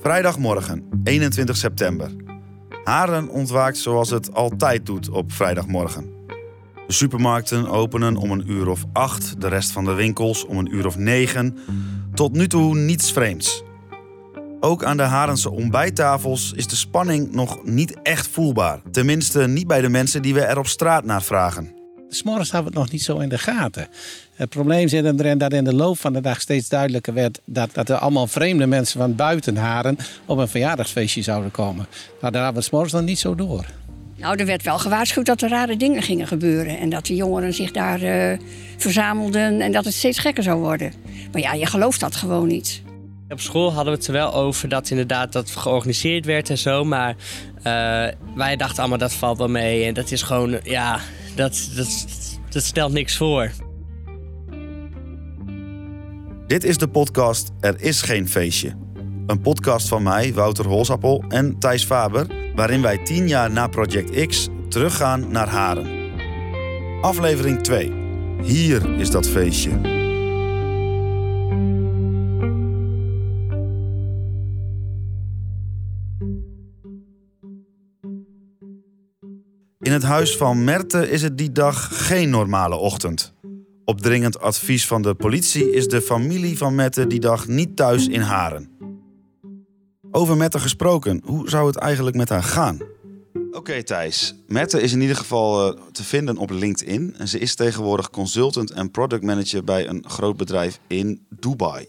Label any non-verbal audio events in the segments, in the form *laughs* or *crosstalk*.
Vrijdagmorgen, 21 september. Haren ontwaakt zoals het altijd doet op vrijdagmorgen. De supermarkten openen om een uur of acht, de rest van de winkels om een uur of negen. Tot nu toe niets vreemds. Ook aan de Harense ontbijttafels is de spanning nog niet echt voelbaar. Tenminste, niet bij de mensen die we er op straat naar vragen. S'morgens hadden we het nog niet zo in de gaten. Het probleem zit erin dat in de loop van de dag steeds duidelijker werd dat, dat er allemaal vreemde mensen van buiten Haren op een verjaardagsfeestje zouden komen. Maar daar hadden we het s'morgens nog niet zo door. Nou, er werd wel gewaarschuwd dat er rare dingen gingen gebeuren. En dat de jongeren zich daar eh, verzamelden en dat het steeds gekker zou worden. Maar ja, je gelooft dat gewoon niet. Op school hadden we het er wel over dat inderdaad dat georganiseerd werd en zo. Maar eh, wij dachten allemaal dat valt wel mee. En dat is gewoon, ja, dat, dat, dat stelt niks voor. Dit is de podcast Er is geen feestje. Een podcast van mij, Wouter Holsappel en Thijs Faber, waarin wij tien jaar na Project X teruggaan naar Haren. Aflevering 2. Hier is dat feestje. In het huis van Merte is het die dag geen normale ochtend. Op dringend advies van de politie is de familie van Mette die dag niet thuis in Haren. Over Mette gesproken, hoe zou het eigenlijk met haar gaan? Oké Thijs, Mette is in ieder geval eh, te vinden op LinkedIn. En ze is tegenwoordig consultant en product manager bij een groot bedrijf in Dubai.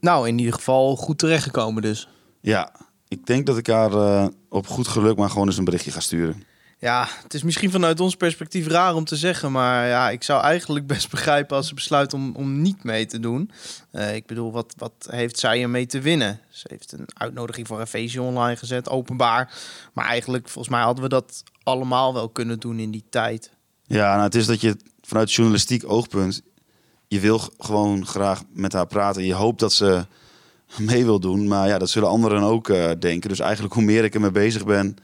Nou, in ieder geval goed terechtgekomen dus. Ja, ik denk dat ik haar eh, op goed geluk maar gewoon eens een berichtje ga sturen. Ja, het is misschien vanuit ons perspectief raar om te zeggen, maar ja, ik zou eigenlijk best *laughs* begrijpen als ze besluit om, om niet mee te doen. Eh, ik bedoel, wat, wat heeft zij ermee te winnen? Ze heeft een uitnodiging voor een feestje online gezet, openbaar. Maar eigenlijk, volgens mij hadden we dat allemaal wel kunnen doen in die tijd. Ja, nou, het is dat je vanuit journalistiek oogpunt, je wil gewoon graag met haar praten. Je hoopt dat ze *laughs* mee wil doen, maar ja, dat zullen anderen ook eh, denken. Dus eigenlijk hoe meer ik ermee bezig ben,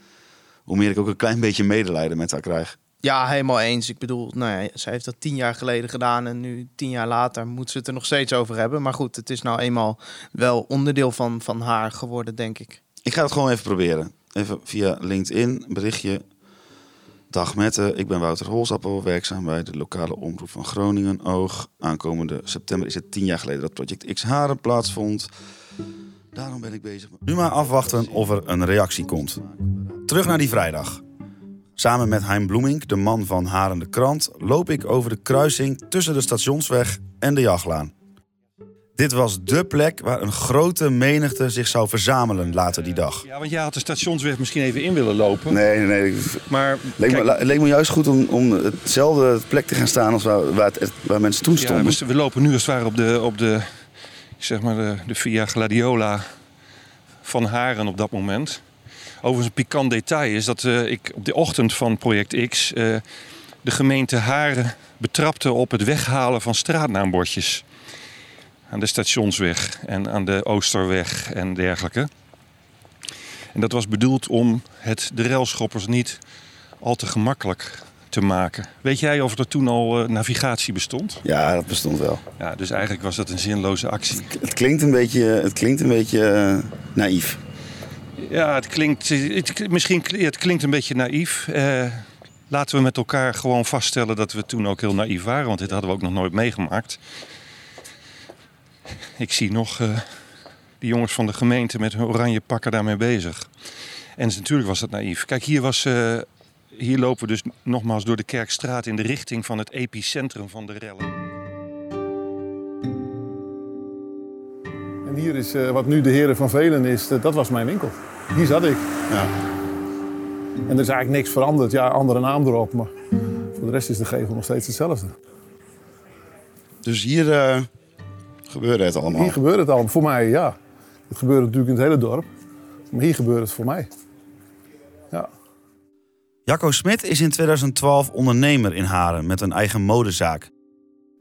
hoe meer ik ook een klein beetje medelijden met haar krijg. Ja, helemaal eens. Ik bedoel, nou ja, zij heeft dat tien jaar geleden gedaan en nu tien jaar later moet ze het er nog steeds over hebben. Maar goed, het is nou eenmaal wel onderdeel van, van haar geworden, denk ik. Ik ga het gewoon even proberen. Even via LinkedIn, een berichtje. Dag Mette, ik ben Wouter Holsappel, werkzaam bij de lokale omroep van Groningen Oog. Aankomende september is het tien jaar geleden dat Project X Haren plaatsvond. Daarom ben ik bezig. Nu maar afwachten of er een reactie komt. Terug naar die vrijdag. Samen met Hein Bloemink, de man van Haren de Krant, loop ik over de kruising tussen de stationsweg en de jachtlaan. Dit was dé plek waar een grote menigte zich zou verzamelen later die dag. Ja, want jij had de stationsweg misschien even in willen lopen. Nee, nee, nee. Maar Leek me, kijk, leek me juist goed om, om hetzelfde plek te gaan staan als waar, waar, het, waar mensen toen ja, stonden. we, we lopen nu als het ware op de, op de, zeg maar de, de Via Gladiola van Haren op dat moment. Overigens een pikant detail is dat eh, ik op de ochtend van Project X eh, de gemeente Haren betrapte op het weghalen van straatnaambordjes. Aan de stationsweg en aan de Oosterweg en dergelijke. En dat was bedoeld om het de railschoppers niet al te gemakkelijk te maken. Weet jij of er toen al eh, navigatie bestond? Ja, dat bestond wel. Ja, dus eigenlijk was dat een zinloze actie. Het klinkt een beetje, het klinkt een beetje naïef. Ja, het klinkt, misschien het klinkt een beetje naïef. Eh, laten we met elkaar gewoon vaststellen dat we toen ook heel naïef waren, want dit hadden we ook nog nooit meegemaakt. Ik zie nog eh die jongens van de gemeente met hun oranje pakken daarmee bezig. En natuurlijk was dat naïef. Kijk, hier, was, eh, hier lopen we dus nogmaals door de Kerkstraat in de richting van het epicentrum van de rellen. En hier is eh, wat nu de Heren van Velen is, eh, dat was mijn winkel. Hier zat ik. Ja. En er is eigenlijk niks veranderd. Ja, andere naam erop, maar voor de rest is de gevel nog steeds hetzelfde. Dus hier eh, gebeurde het allemaal. Hier gebeurt het al. Voor mij, ja. Het gebeurt natuurlijk in het hele dorp. Maar hier gebeurt het voor mij. Ja. Jacco Smit is in 2012 ondernemer in Haren met een eigen modezaak.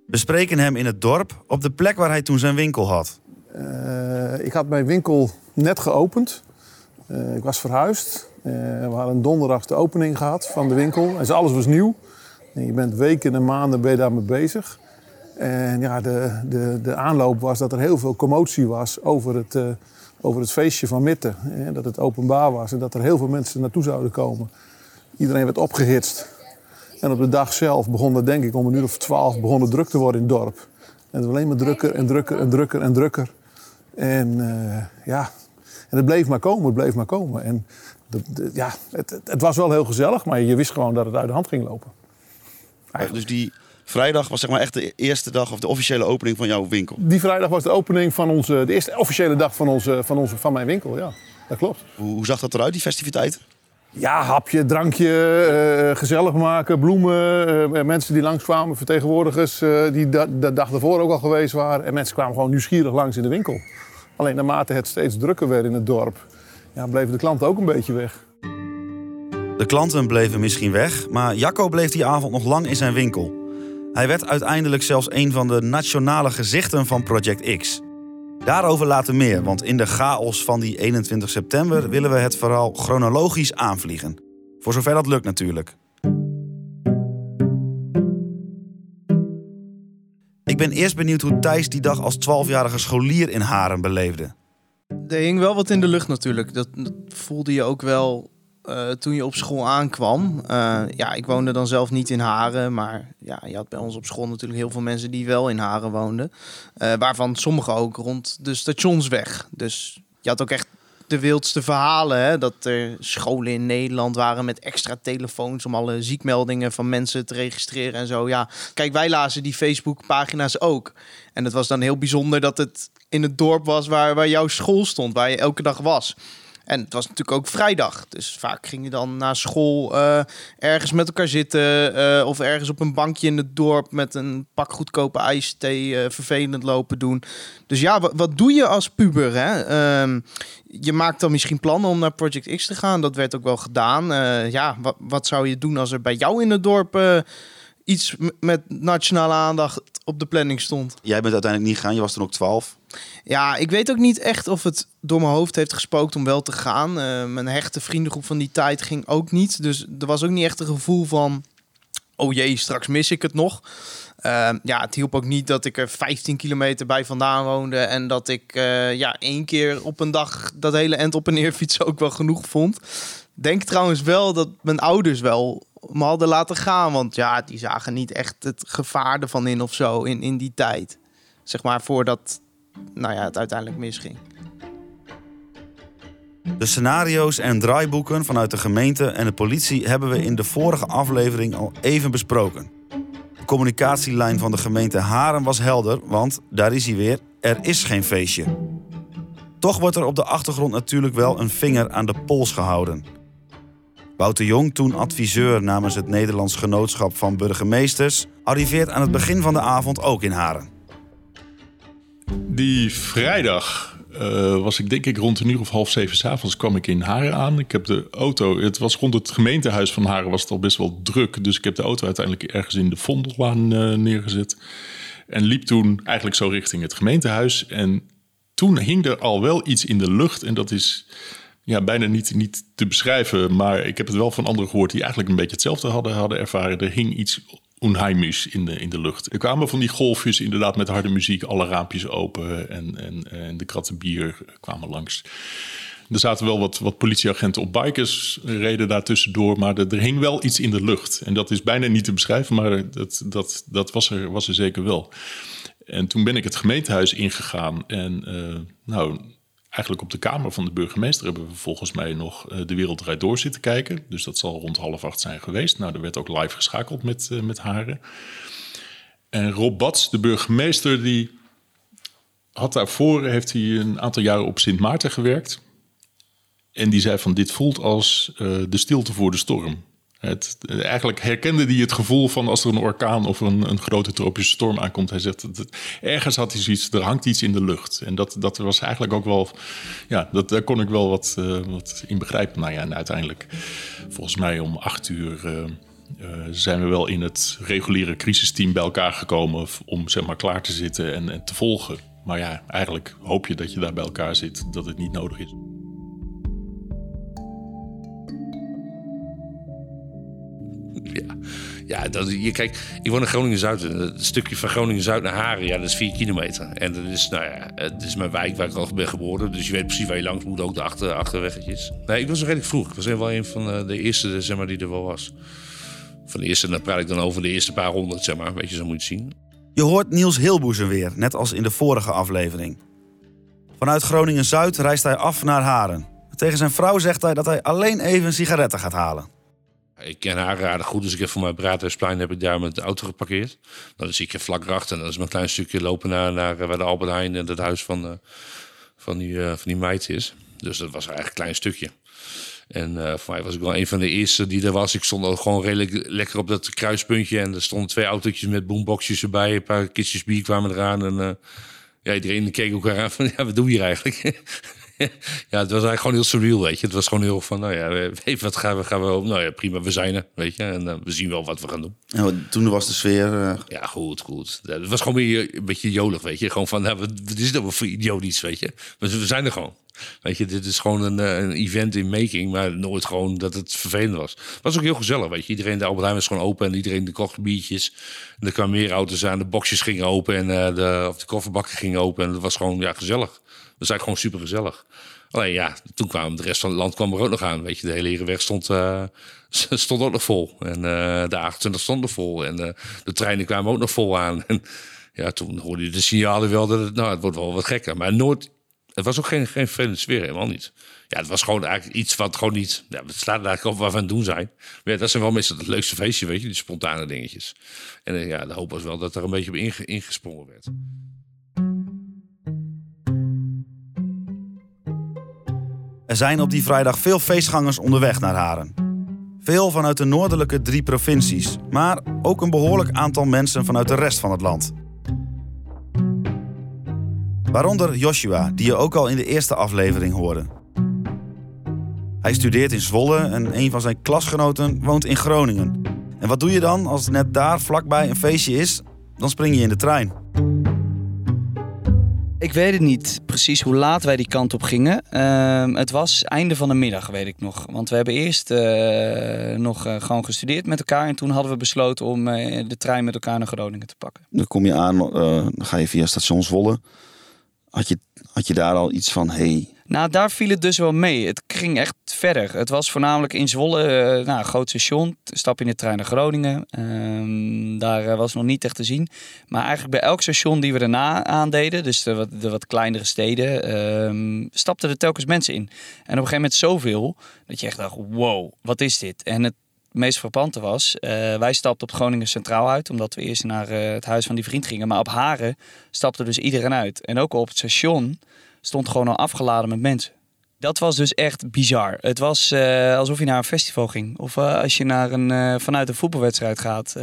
We spreken hem in het dorp op de plek waar hij toen zijn winkel had. Eh, ik had mijn winkel net geopend. Eh, ik was verhuisd. Eh, we hadden donderdag de opening gehad van de winkel. En alles was nieuw. Je bent weken en maanden ben je daarmee bezig. En ja, de, de, de aanloop was dat er heel veel commotie was over het, over het feestje van Mitte. Dat het openbaar was en dat er heel veel mensen naartoe zouden komen. Iedereen werd opgehitst. En op de dag zelf begon het denk ik om een uur of twaalf begon het druk te worden in het dorp. En alleen maar drukker en drukker en drukker en drukker. En uh, ja, en het bleef maar komen, het bleef maar komen. En de, ja, het, het, was wel heel gezellig, maar je wist gewoon dat het uit de hand ging lopen. Dus die vrijdag was zeg maar echt de eerste dag of de officiële opening van jouw winkel? Die vrijdag was de opening van onze, de eerste officiële dag van, onze, van, onze, van mijn winkel, ja. Dat klopt. Hoe, hoe zag dat eruit, die festiviteit? Ja, hapje, drankje, uh, gezellig maken, bloemen. Uh, mensen die langskwamen, vertegenwoordigers uh, die de dag ervoor ook al geweest waren. En mensen kwamen gewoon nieuwsgierig langs in de winkel. Alleen naarmate het steeds drukker werd in het dorp, ja, bleven de klanten ook een beetje weg. De klanten bleven misschien weg, maar Jacco bleef die avond nog lang in zijn winkel. Hij werd uiteindelijk zelfs een van de nationale gezichten van Project X. Daarover later meer, want in de chaos van die 21 september willen we het verhaal chronologisch aanvliegen. Voor zover dat lukt natuurlijk. Ik ben eerst benieuwd hoe Thijs die dag als 12-jarige scholier in Haren beleefde. Er hing wel wat in de lucht natuurlijk. Dat, voelde je ook wel uh, toen je op school aankwam. Uh, ja, ik woonde dan zelf niet in Haren, maar ja, je had bij ons op school natuurlijk heel veel mensen die wel in Haren woonden. Uh, waarvan sommigen ook rond de stationsweg. Dus je had ook echt de wildste verhalen. Hè? Dat er scholen in Nederland waren met extra telefoons om alle ziekmeldingen van mensen te registreren en zo. Ja, kijk, wij lazen die Facebook-pagina's ook. En het was dan heel bijzonder dat het in het dorp was waar, waar jouw school stond, waar je elke dag was. En het was natuurlijk ook vrijdag. Dus vaak ging je dan na school uh, ergens met elkaar zitten. Uh, of ergens op een bankje in het dorp met een pak goedkope ijsthee uh, vervelend lopen doen. Dus ja, wat, doe je als puber? Hè? Uh, je maakt dan misschien plannen om naar Project X te gaan. Dat werd ook wel gedaan. ja, wat, wat zou je doen als er bij jou in het dorp iets met nationale aandacht op de planning stond? Jij bent uiteindelijk niet gegaan. Je was toen ook 12. Ja, ik weet ook niet echt of het door mijn hoofd heeft gespookt om wel te gaan. Uh, mijn hechte vriendengroep van die tijd ging ook niet. Dus er was ook niet echt een gevoel van... oh jee, straks mis ik het nog. Uh, ja, het hielp ook niet dat ik er 15 kilometer bij vandaan woonde... en dat ik uh, ja, één keer op een dag dat hele end op en neer fietsen ook wel genoeg vond. Denk trouwens wel dat mijn ouders wel me hadden laten gaan. Want ja, die zagen niet echt het gevaar ervan in of zo in, in die tijd. Zeg maar voordat nou ja, het uiteindelijk misging. De scenario's en draaiboeken vanuit de gemeente en de politie hebben we in de vorige aflevering al even besproken. De communicatielijn van de gemeente Haren was helder, want daar is hij weer: er is geen feestje. Toch wordt er op de achtergrond natuurlijk wel een vinger aan de pols gehouden. Wouter Jong, toen adviseur namens het Nederlands Genootschap van Burgemeesters, arriveert aan het begin van de avond ook in Haren. Die vrijdag uh, was ik denk ik rond een uur of half zeven s'avonds kwam ik in Haren aan. Ik heb de auto, het was rond het gemeentehuis van Haren was het al best wel druk. Dus ik heb de auto uiteindelijk ergens in de Vondelbaan uh, neergezet. En liep toen eigenlijk zo richting het gemeentehuis. En toen hing er al wel iets in de lucht. En dat is ja, bijna niet, niet te beschrijven. Maar ik heb het wel van anderen gehoord die eigenlijk een beetje hetzelfde hadden, hadden ervaren. Er hing iets onheimisch in de, in de lucht. Er kwamen van die golfjes inderdaad met harde muziek, alle raampjes open en, en, en de kratten bier kwamen langs. Er zaten wel wat, wat politieagenten op bikers, reden daar tussendoor, maar er, er, hing wel iets in de lucht. En dat is bijna niet te beschrijven, maar dat, dat, dat was, er, was er zeker wel. En toen ben ik het gemeentehuis ingegaan en uh, nou, eigenlijk op de kamer van de burgemeester hebben we volgens mij nog uh, de wereld eruit door zitten kijken. Dus dat zal rond half acht zijn geweest. Nou, er werd ook live geschakeld met, uh, met haren. En Rob Bats, de burgemeester, die had daarvoor heeft hij een aantal jaren op Sint Maarten gewerkt. En die zei van dit voelt als uh, de stilte voor de storm. Het, eigenlijk herkende hij het gevoel van als er een orkaan of een, een grote tropische storm aankomt. Hij zegt, dat, ergens had hij zoiets, er hangt iets in de lucht. En dat, dat was eigenlijk ook wel, ja, dat, daar kon ik wel wat, uh, wat in begrijpen. Nou ja, en uiteindelijk, volgens mij om acht uur... Uh, uh, zijn we wel in het reguliere crisisteam bij elkaar gekomen om zeg maar klaar te zitten en, en te volgen. Maar ja, eigenlijk hoop je dat je daar bij elkaar zit, dat het niet nodig is. Ja, dat, je, kijk, ik woon in Groningen-Zuid. Het stukje van Groningen-Zuid naar Haren, ja, dat is vier kilometer. En dat is, nou ja, het is mijn wijk waar ik al ben geboren. Dus je weet precies waar je langs moet, ook de achter, achterweggetjes. Nee, ik was redelijk vroeg. Ik was wel een van eh, de eerste, zeg maar, die er wel was. Van de eerste, dan praat ik dan over de eerste paar honderd, zeg maar. Weet je, zo moet je het zien. Je hoort Niels Hilboezen weer, net als in de vorige aflevering. Vanuit Groningen-Zuid reist hij af naar Haren. Tegen zijn vrouw zegt hij dat hij alleen even sigaretten gaat halen. Ik ken haar aardig goed, dus ik heb voor mijn Braadhuisplein heb ik daar met de auto geparkeerd. Dan ik je vlak erachter en dat is mijn klein stukje lopen naar, naar waar de Albert Heijn en het huis van, uh, van, die, uh, van die meid is. Dus dat was eigenlijk een klein stukje. En voor mij was ik wel een van de eerste die er was. Ik stond ook gewoon redelijk lekker op dat kruispuntje. En er stonden twee autootjes met boomboxjes erbij. Een paar kistjes bier kwamen eraan. En ja, iedereen keek elkaar aan van, ja, wat doe je hier eigenlijk? *laughs* *laughs* ja, het was eigenlijk gewoon heel surreal, weet je. Het was gewoon heel van, nou ja, even wat gaan we, gaan we Nou ja, prima, we zijn er, weet je. En uh, we zien wel wat we gaan doen. En toen was de sfeer... Uh... Ja, goed, goed. Het was gewoon weer een beetje jolig, weet je. Gewoon van, nou, wat, wat is dat voor idiotisch, weet je. We, we zijn er gewoon. Weet je, dit is gewoon een, een, event in making, maar nooit gewoon dat het vervelend was. Het was ook heel gezellig, weet je. Iedereen, de Albert Heijn was gewoon open en iedereen de kocht biertjes. En er kwamen meer auto's aan, de boxjes gingen open en uh, de, of de kofferbakken gingen open. En het was gewoon, ja, gezellig. Was eigenlijk gewoon super gezellig. Alleen ja, toen kwam de rest van het land kwam er ook nog aan. Weet je, de hele Herenweg stond, uh, *laughs* stond ook nog vol. En uh, de 28 stond nog vol. En uh, de treinen kwamen ook nog vol aan. *laughs* En ja, toen hoorde je de signalen wel dat het, nou, het wordt wel wat gekker. Maar nooit, het was ook geen, geen vervelende sfeer, helemaal niet. Ja, het was gewoon eigenlijk iets wat gewoon niet, ja, het staat eigenlijk op wat we aan het doen zijn. Maar ja, dat zijn wel meestal het leukste feestje, weet je, die spontane dingetjes. En ja, de hoop was wel dat er een beetje op inge, ingesprongen werd. Er zijn op die vrijdag veel feestgangers onderweg naar Haren. Veel vanuit de noordelijke drie provincies, maar ook een behoorlijk aantal mensen vanuit de rest van het land. Waaronder Joshua, die je ook al in de eerste aflevering hoorde. Hij studeert in Zwolle en een van zijn klasgenoten woont in Groningen. En wat doe je dan als net daar vlakbij een feestje is? Dan spring je in de trein. Ik weet het niet precies hoe laat wij die kant op gingen. Uh, het was einde van de middag, weet ik nog. Want we hebben eerst uh, nog uh, gewoon gestudeerd met elkaar. En toen hadden we besloten om uh, de trein met elkaar naar Groningen te pakken. Dan kom je aan, dan ga je via station Zwolle. Had je, had je daar al iets van, hey, nou, daar viel het dus wel mee. Het ging echt verder. Het was voornamelijk in Zwolle, uh, nou, groot station. Stap in de trein naar Groningen. Uh, daar uh, was nog niet echt te zien. Maar eigenlijk bij elk station die we daarna aandeden, dus de wat, de wat kleinere steden, ehm, stapten er telkens mensen in. En op een gegeven moment zoveel dat je echt dacht, wow, wat is dit? En het meest frappante was, wij stapten op Groningen Centraal uit, omdat we eerst naar het huis van die vriend gingen. Maar op Haren stapte dus iedereen uit. En ook op het station stond gewoon al afgeladen met mensen. Dat was dus echt bizar. Het was uh, alsof je naar een festival ging. Of uh, als je naar een, uh, vanuit een voetbalwedstrijd gaat.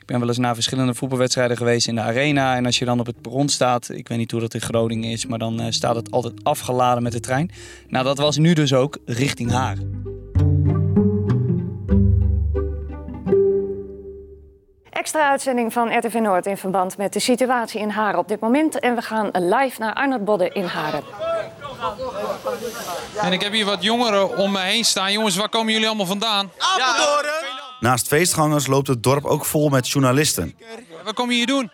ik ben wel eens naar verschillende voetbalwedstrijden geweest in de arena. En als je dan op het perron staat, ik weet niet hoe dat in Groningen is, maar dan staat het altijd afgeladen met de trein. Nou, dat was nu dus ook richting haar. Extra uitzending van RTV Noord in verband met de situatie in Haren op dit moment. En we gaan live naar Arnold Bodde in Haren. En ik heb hier wat jongeren om me heen staan. Jongens, waar komen jullie allemaal vandaan? Apeldoorn! Naast feestgangers loopt het dorp ook vol met journalisten. Wat kom je hier doen?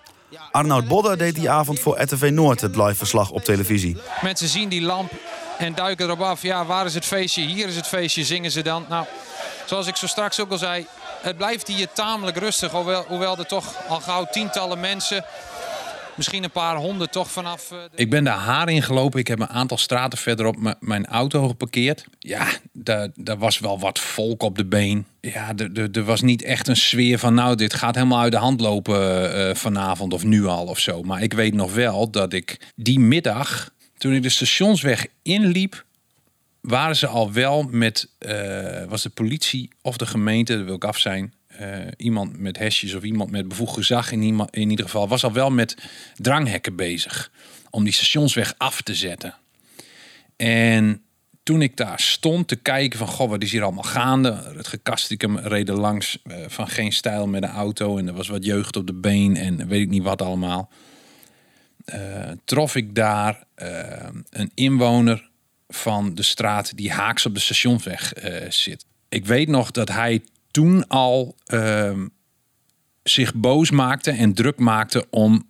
Arnoud Bodde deed die avond voor RTV Noord het live verslag op televisie. Mensen zien die lamp en duiken erop af. Ja, waar is het feestje? Hier is het feestje, zingen ze dan. Nou, zoals ik zo straks ook al zei, het blijft hier tamelijk rustig. Hoewel, er toch al gauw tientallen mensen, misschien een paar honderd toch vanaf... Uh, ik ben de haar ingelopen. Ik heb een aantal straten verderop mijn auto geparkeerd. Ja, daar, daar was wel wat volk op de been. Ja, er was niet echt een sfeer van... nou, dit gaat helemaal uit de hand lopen uh, vanavond of nu al of zo. Maar ik weet nog wel dat ik die middag, toen ik de stationsweg inliep waren ze al wel met, uh, was de politie of de gemeente, daar wil ik af zijn, uh, iemand met hesjes of iemand met bevoegd gezag in, iemand, in ieder geval, was al wel met dranghekken bezig om die stationsweg af te zetten. En toen ik daar stond te kijken van, goh, wat is hier allemaal gaande? Het gekastikum reden langs uh, van geen stijl met een auto en er was wat jeugd op de been en weet ik niet wat allemaal. trof ik daar een inwoner van de straat die haaks op de stationsweg uh, zit. Ik weet nog dat hij toen al uh, zich boos maakten en druk maakten om.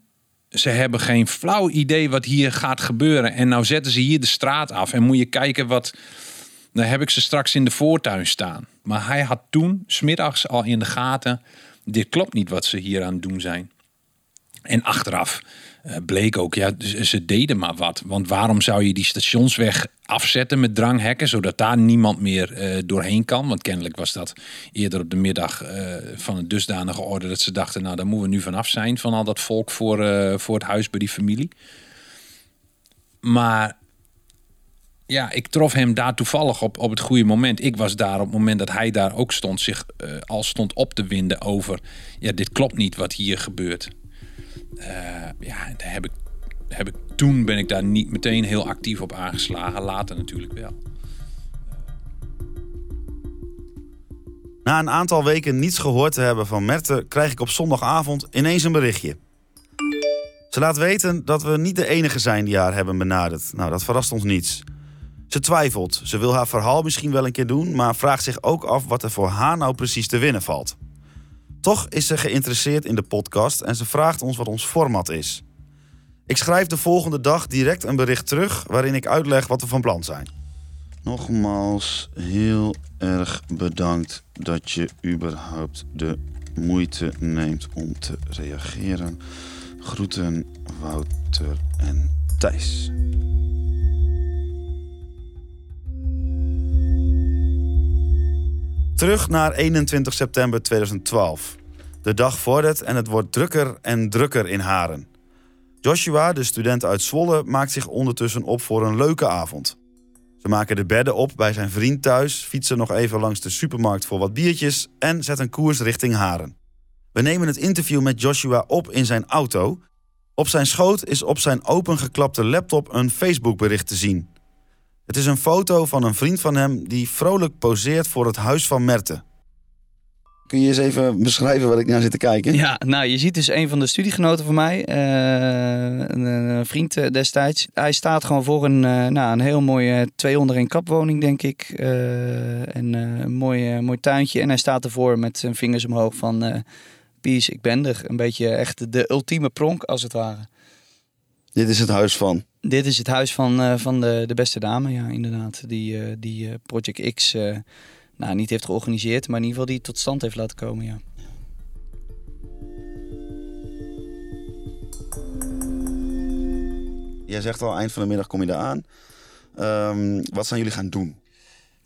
Ze hebben geen flauw idee wat hier gaat gebeuren. En nou zetten ze hier de straat af. En moet je kijken wat. Dan heb ik ze straks in de voortuin staan. Maar hij had toen, smiddags al in de gaten. Dit klopt niet wat ze hier aan het doen zijn. En achteraf eh, bleek ook, ja, ze, ze deden maar wat. Want waarom zou je die stationsweg afzetten met dranghekken, zodat daar niemand meer eh, doorheen kan? Want kennelijk was dat eerder op de middag eh, van een dusdanige orde dat ze dachten, nou, daar moeten we nu vanaf zijn van al dat volk voor, eh, voor het huis bij die familie. Maar ja, ik trof hem daar toevallig op, op het goede moment. Ik was daar op het moment dat hij daar ook stond, zich eh, al stond op te winden over, ja, dit klopt niet wat hier gebeurt. Eh, ja, daar heb ik, heb ik, toen ben ik daar niet meteen heel actief op aangeslagen. Later natuurlijk wel. Na een aantal weken niets gehoord te hebben van Merte, krijg ik op zondagavond ineens een berichtje. Ze laat weten dat we niet de enige zijn die haar hebben benaderd. Nou, dat verrast ons niets. Ze twijfelt. Ze wil haar verhaal misschien wel een keer doen, maar vraagt zich ook af wat er voor haar nou precies te winnen valt. Toch is ze geïnteresseerd in de podcast en ze vraagt ons wat ons format is. Ik schrijf de volgende dag direct een bericht terug waarin ik uitleg wat we van plan zijn. Nogmaals heel erg bedankt dat je überhaupt de moeite neemt om te reageren. Groeten Wouter en Thijs. Terug naar 21 september 2012. De dag vordert en het wordt drukker en drukker in Haren. Joshua, de student uit Zwolle, maakt zich ondertussen op voor een leuke avond. Ze maken de bedden op bij zijn vriend thuis, fietsen nog even langs de supermarkt voor wat biertjes en zetten koers richting Haren. We nemen het interview met Joshua op in zijn auto. Op zijn schoot is op zijn opengeklapte laptop een Facebook-bericht te zien. Het is een foto van een vriend van hem die vrolijk poseert voor het huis van Merte. Kun je eens even beschrijven wat ik naar zit te kijken? Ja, nou, je ziet dus een van de studiegenoten van mij, eh, een, een vriend eh, destijds. Hij staat gewoon voor een, eh, nou, een heel mooie twee onder een kapwoning, denk ik. Eh, en eh, een mooi, mooi tuintje. En hij staat ervoor met zijn vingers omhoog van eh peace, ik ben er. Een beetje echt de ultieme pronk, als het ware. Dit is het huis van. Dit is het huis van, eh, van de, de beste dame, ja, inderdaad. Die, eh, die eh, Project X nou, niet heeft georganiseerd, maar in ieder geval die tot stand heeft laten komen, ja. Jij zegt al, eind van de middag kom je daar aan. Ehm, wat zijn jullie gaan doen?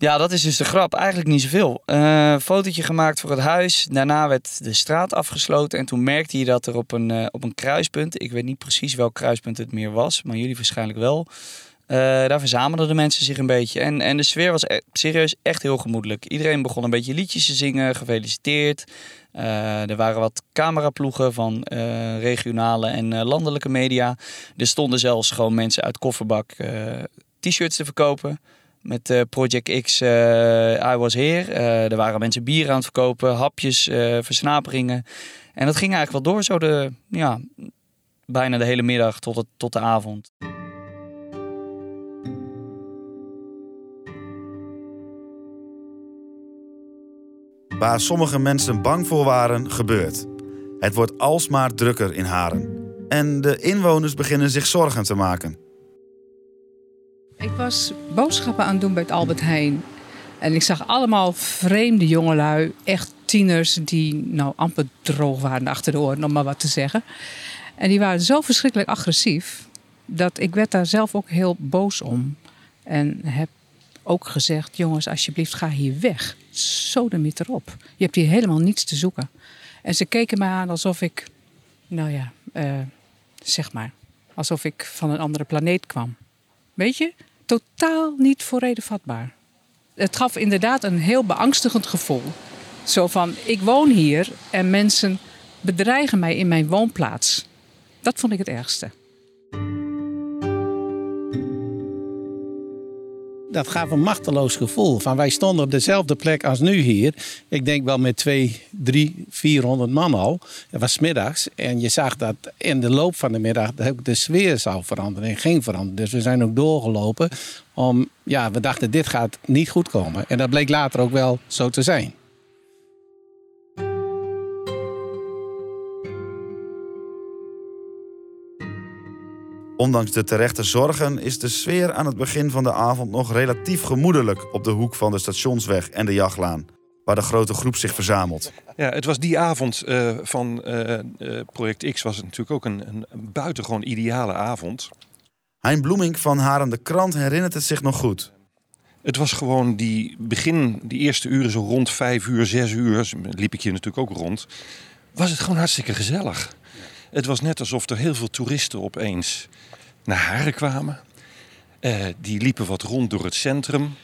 Ja, dat is dus de grap. Eigenlijk niet zoveel. Eh fotootje gemaakt voor het huis. Daarna werd de straat afgesloten. En toen merkte je dat er op een, eh, op een kruispunt... Ik weet niet precies welk kruispunt het meer was. Maar jullie waarschijnlijk wel. eh, daar verzamelden de mensen zich een beetje. En, en de sfeer was e- serieus echt heel gemoedelijk. Iedereen begon een beetje liedjes te zingen. Gefeliciteerd. Er waren wat cameraploegen van regionale en landelijke media. Er stonden zelfs gewoon mensen uit kofferbak t-shirts te verkopen. Met eh, Project X, eh, I was here. Eh, er waren mensen bier aan het verkopen, hapjes, versnaperingen. En dat ging eigenlijk wel door zo de, ja, bijna de hele middag tot, het, tot de avond. Waar sommige mensen bang voor waren, gebeurt. Het wordt alsmaar drukker in Haren. En de inwoners beginnen zich zorgen te maken. Ik was boodschappen aan het doen bij het Albert Heijn. En ik zag allemaal vreemde jongelui, echt tieners die nou amper droog waren achter de oren, om maar wat te zeggen. En die waren zo verschrikkelijk agressief dat ik werd daar zelf ook heel boos om. En heb ook gezegd, jongens, alsjeblieft ga hier weg. Sodemiet erop. Je hebt hier helemaal niets te zoeken. En ze keken me aan alsof ik, nou ja, eh, zeg maar, alsof ik van een andere planeet kwam. Weet je, totaal niet voor reden vatbaar. Het gaf inderdaad een heel beangstigend gevoel. Zo van, ik woon hier en mensen bedreigen mij in mijn woonplaats. Dat vond ik het ergste. Dat gaf een machteloos gevoel. Van wij stonden op dezelfde plek als nu hier. Ik denk wel met twee, drie, 400 man al. Het was middags. En je zag dat in de loop van de middag de- de sfeer zou veranderen. En ging veranderen. Dus we zijn ook doorgelopen. Om, ja, we dachten dit gaat niet goed komen. En dat bleek later ook wel zo te zijn. Ondanks de terechte zorgen is de sfeer aan het begin van de avond nog relatief gemoedelijk op de hoek van de Stationsweg en de Jachtlaan, waar de grote groep zich verzamelt. Ja, het was die avond eh, van eh, eh, Project X was het natuurlijk ook een, een buitengewoon ideale avond. Hein Bloemink van Haren de Krant herinnert het zich nog goed. Het was gewoon die begin, die eerste uren, zo rond vijf uur, zes uur, liep ik hier natuurlijk ook rond. Was het gewoon hartstikke gezellig. Het was net alsof er heel veel toeristen opeens naar Haren kwamen. Eh, die liepen wat rond door het centrum.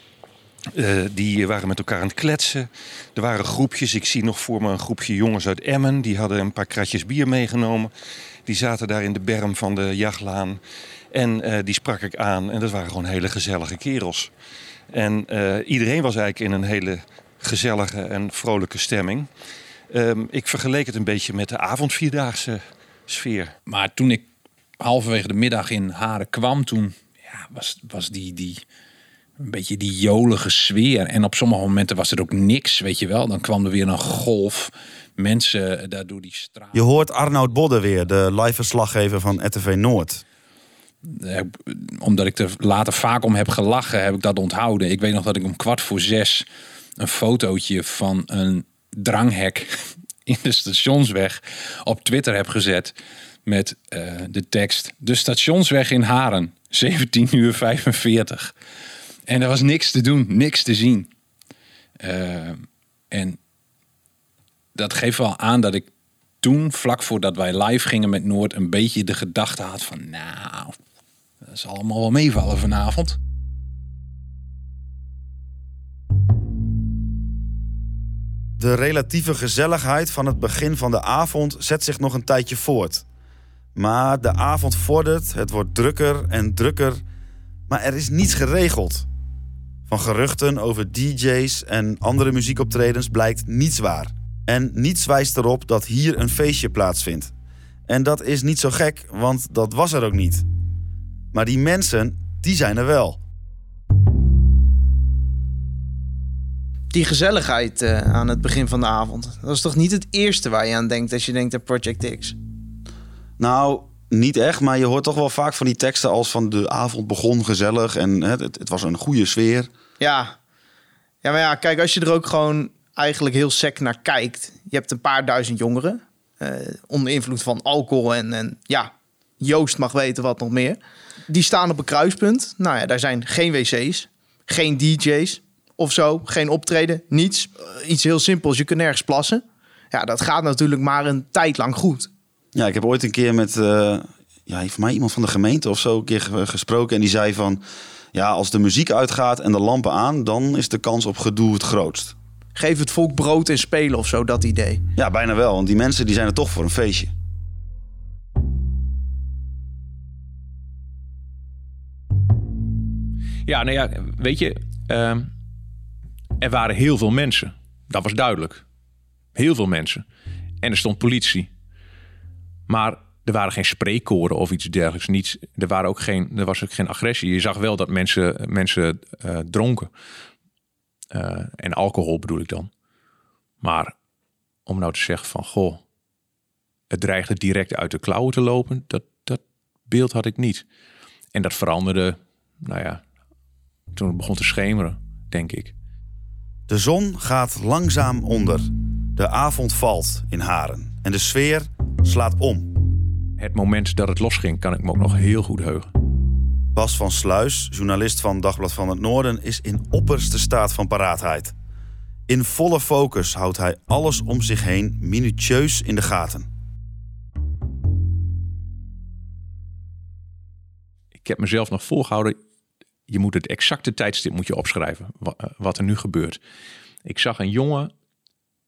Eh, die waren met elkaar aan het kletsen. Er waren groepjes. Ik zie nog voor me een groepje jongens uit Emmen. Die hadden een paar kratjes bier meegenomen. Die zaten daar in de berm van de jachtlaan. En eh, die sprak ik aan. En dat waren gewoon hele gezellige kerels. En iedereen was eigenlijk in een hele gezellige en vrolijke stemming. Ehm, ik vergeleek het een beetje met de avondvierdaagse sfeer. Maar toen ik halverwege de middag in Haren kwam, toen ja, was, was die, die een beetje die jolige sfeer. En op sommige momenten was er ook niks, weet je wel. Dan kwam er weer een golf mensen daar door die straat. Je hoort Arnoud Bodde weer, de live verslaggever van RTV Noord. Eh, Omdat ik er later vaak om heb gelachen, heb ik dat onthouden. Ik weet nog dat ik om kwart voor zes een fotootje van een dranghek in de stationsweg op Twitter heb gezet. Met eh, de tekst: De stationsweg in Haren, 17 uur 45. En er was niks te doen, niks te zien. Eh, en dat geeft wel aan dat ik toen, vlak voordat wij live gingen met Noord, een beetje de gedachte had van, nou, dat zal allemaal wel meevallen vanavond. De relatieve gezelligheid van het begin van de avond zet zich nog een tijdje voort. Maar de avond vordert, het wordt drukker en drukker, maar er is niets geregeld. Van geruchten over DJ's en andere muziekoptredens blijkt niets waar. En niets wijst erop dat hier een feestje plaatsvindt. En dat is niet zo gek, want dat was er ook niet. Maar die mensen, die zijn er wel. Die gezelligheid eh, aan het begin van de avond. Dat is toch niet het eerste waar je aan denkt als je denkt aan Project X? Nou, niet echt, maar je hoort toch wel vaak van die teksten als van de avond begon gezellig en het, het, het was een goede sfeer. Ja. Ja, maar ja, kijk, als je er ook gewoon eigenlijk heel sec naar kijkt. Je hebt een paar duizend jongeren. eh, onder invloed van alcohol en, en ja, Joost mag weten wat nog meer. Die staan op een kruispunt. Nou ja, daar zijn geen wc's, geen DJ's of zo, geen optreden, niets. Eh, iets heel simpels, je kunt nergens plassen. Ja, dat gaat natuurlijk maar een tijd lang goed. Ja, ik heb ooit een keer met, eh ja, voor mij iemand van de gemeente of zo een keer ge- gesproken. En die zei van, ja, als de muziek uitgaat en de lampen aan, dan is de kans op gedoe het grootst. Geef het volk brood en spelen of zo, dat idee. Ja, bijna wel, want die mensen die zijn er toch voor een feestje. Ja, nou ja, weet je, ehm, er waren heel veel mensen. Dat was duidelijk. Heel veel mensen. En er stond politie. Maar er waren geen spreekkoren of iets dergelijks. Niets, er, waren ook geen, er was ook geen agressie. Je zag wel dat mensen, mensen eh, dronken. Eh, en alcohol bedoel ik dan. Maar om nou te zeggen van, goh, het dreigde direct uit de klauwen te lopen, dat, dat beeld had ik niet. En dat veranderde, nou ja, toen het begon te schemeren, denk ik. De zon gaat langzaam onder. De avond valt in Haren. En de sfeer slaat om. Het moment dat het losging, kan ik me ook nog heel goed heugen. Bas van Sluis, journalist van Dagblad van het Noorden, is in opperste staat van paraatheid. In volle focus houdt hij alles om zich heen minutieus in de gaten. Ik heb mezelf nog voorgehouden. Je moet het exacte tijdstip moet je opschrijven. eh, Wat er nu gebeurt. Ik zag een jongen